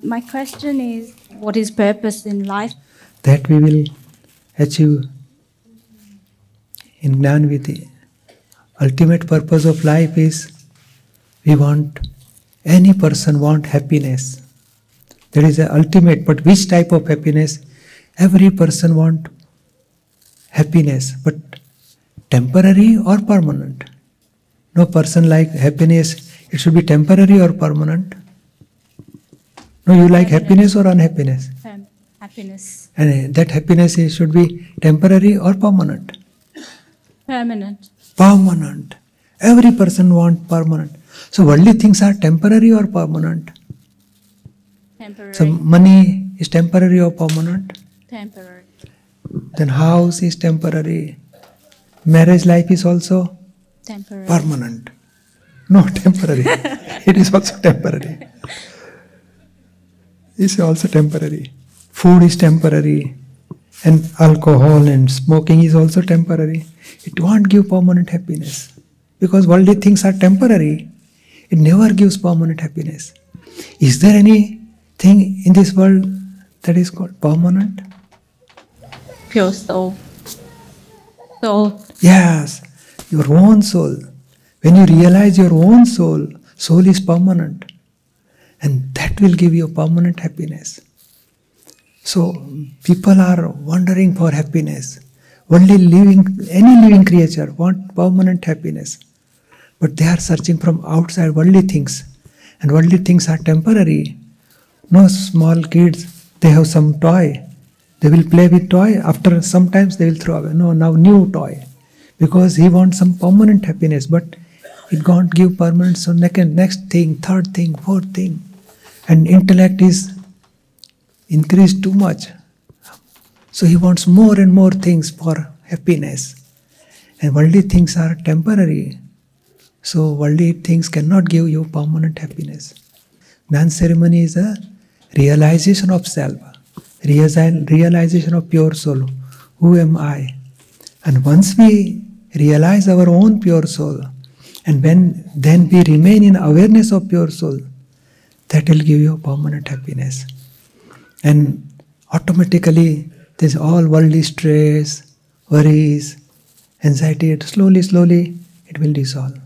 My question is what is purpose in life? That we will achieve in Gnan Vidhi. Ultimate purpose of life is we want any person want happiness. That is the ultimate. But which type of happiness? Every person want happiness, but temporary or permanent. No person like happiness. It should be temporary or permanent. No, you like happiness or unhappiness? Um, happiness. And that happiness is, should be temporary or permanent. Permanent. Permanent. Every person want permanent. So worldly things are temporary or permanent. Temporary. So money is temporary or permanent. Temporary. Then house is temporary. Marriage life is also Temporary. permanent. No, temporary. it is also temporary. It's also temporary. Food is temporary. And alcohol and smoking is also temporary. It won't give permanent happiness. Because worldly things are temporary. It never gives permanent happiness. Is there anything in this world that is called permanent? Pure soul. Soul. Yes, your own soul. When you realize your own soul, soul is permanent. Will give you permanent happiness. So people are wondering for happiness. Only living any living creature want permanent happiness. But they are searching from outside worldly things. And worldly things are temporary. No small kids, they have some toy. They will play with toy. After sometimes they will throw away. No, now new toy. Because he wants some permanent happiness, but it can't give permanent. So next thing, third thing, fourth thing. And intellect is increased too much. So he wants more and more things for happiness. And worldly things are temporary. So worldly things cannot give you permanent happiness. Gnan ceremony is a realization of self, reali- realization of pure soul. Who am I? And once we realize our own pure soul, and when then we remain in awareness of pure soul, that will give you permanent happiness. And automatically there's all worldly stress, worries, anxiety, it slowly, slowly it will dissolve.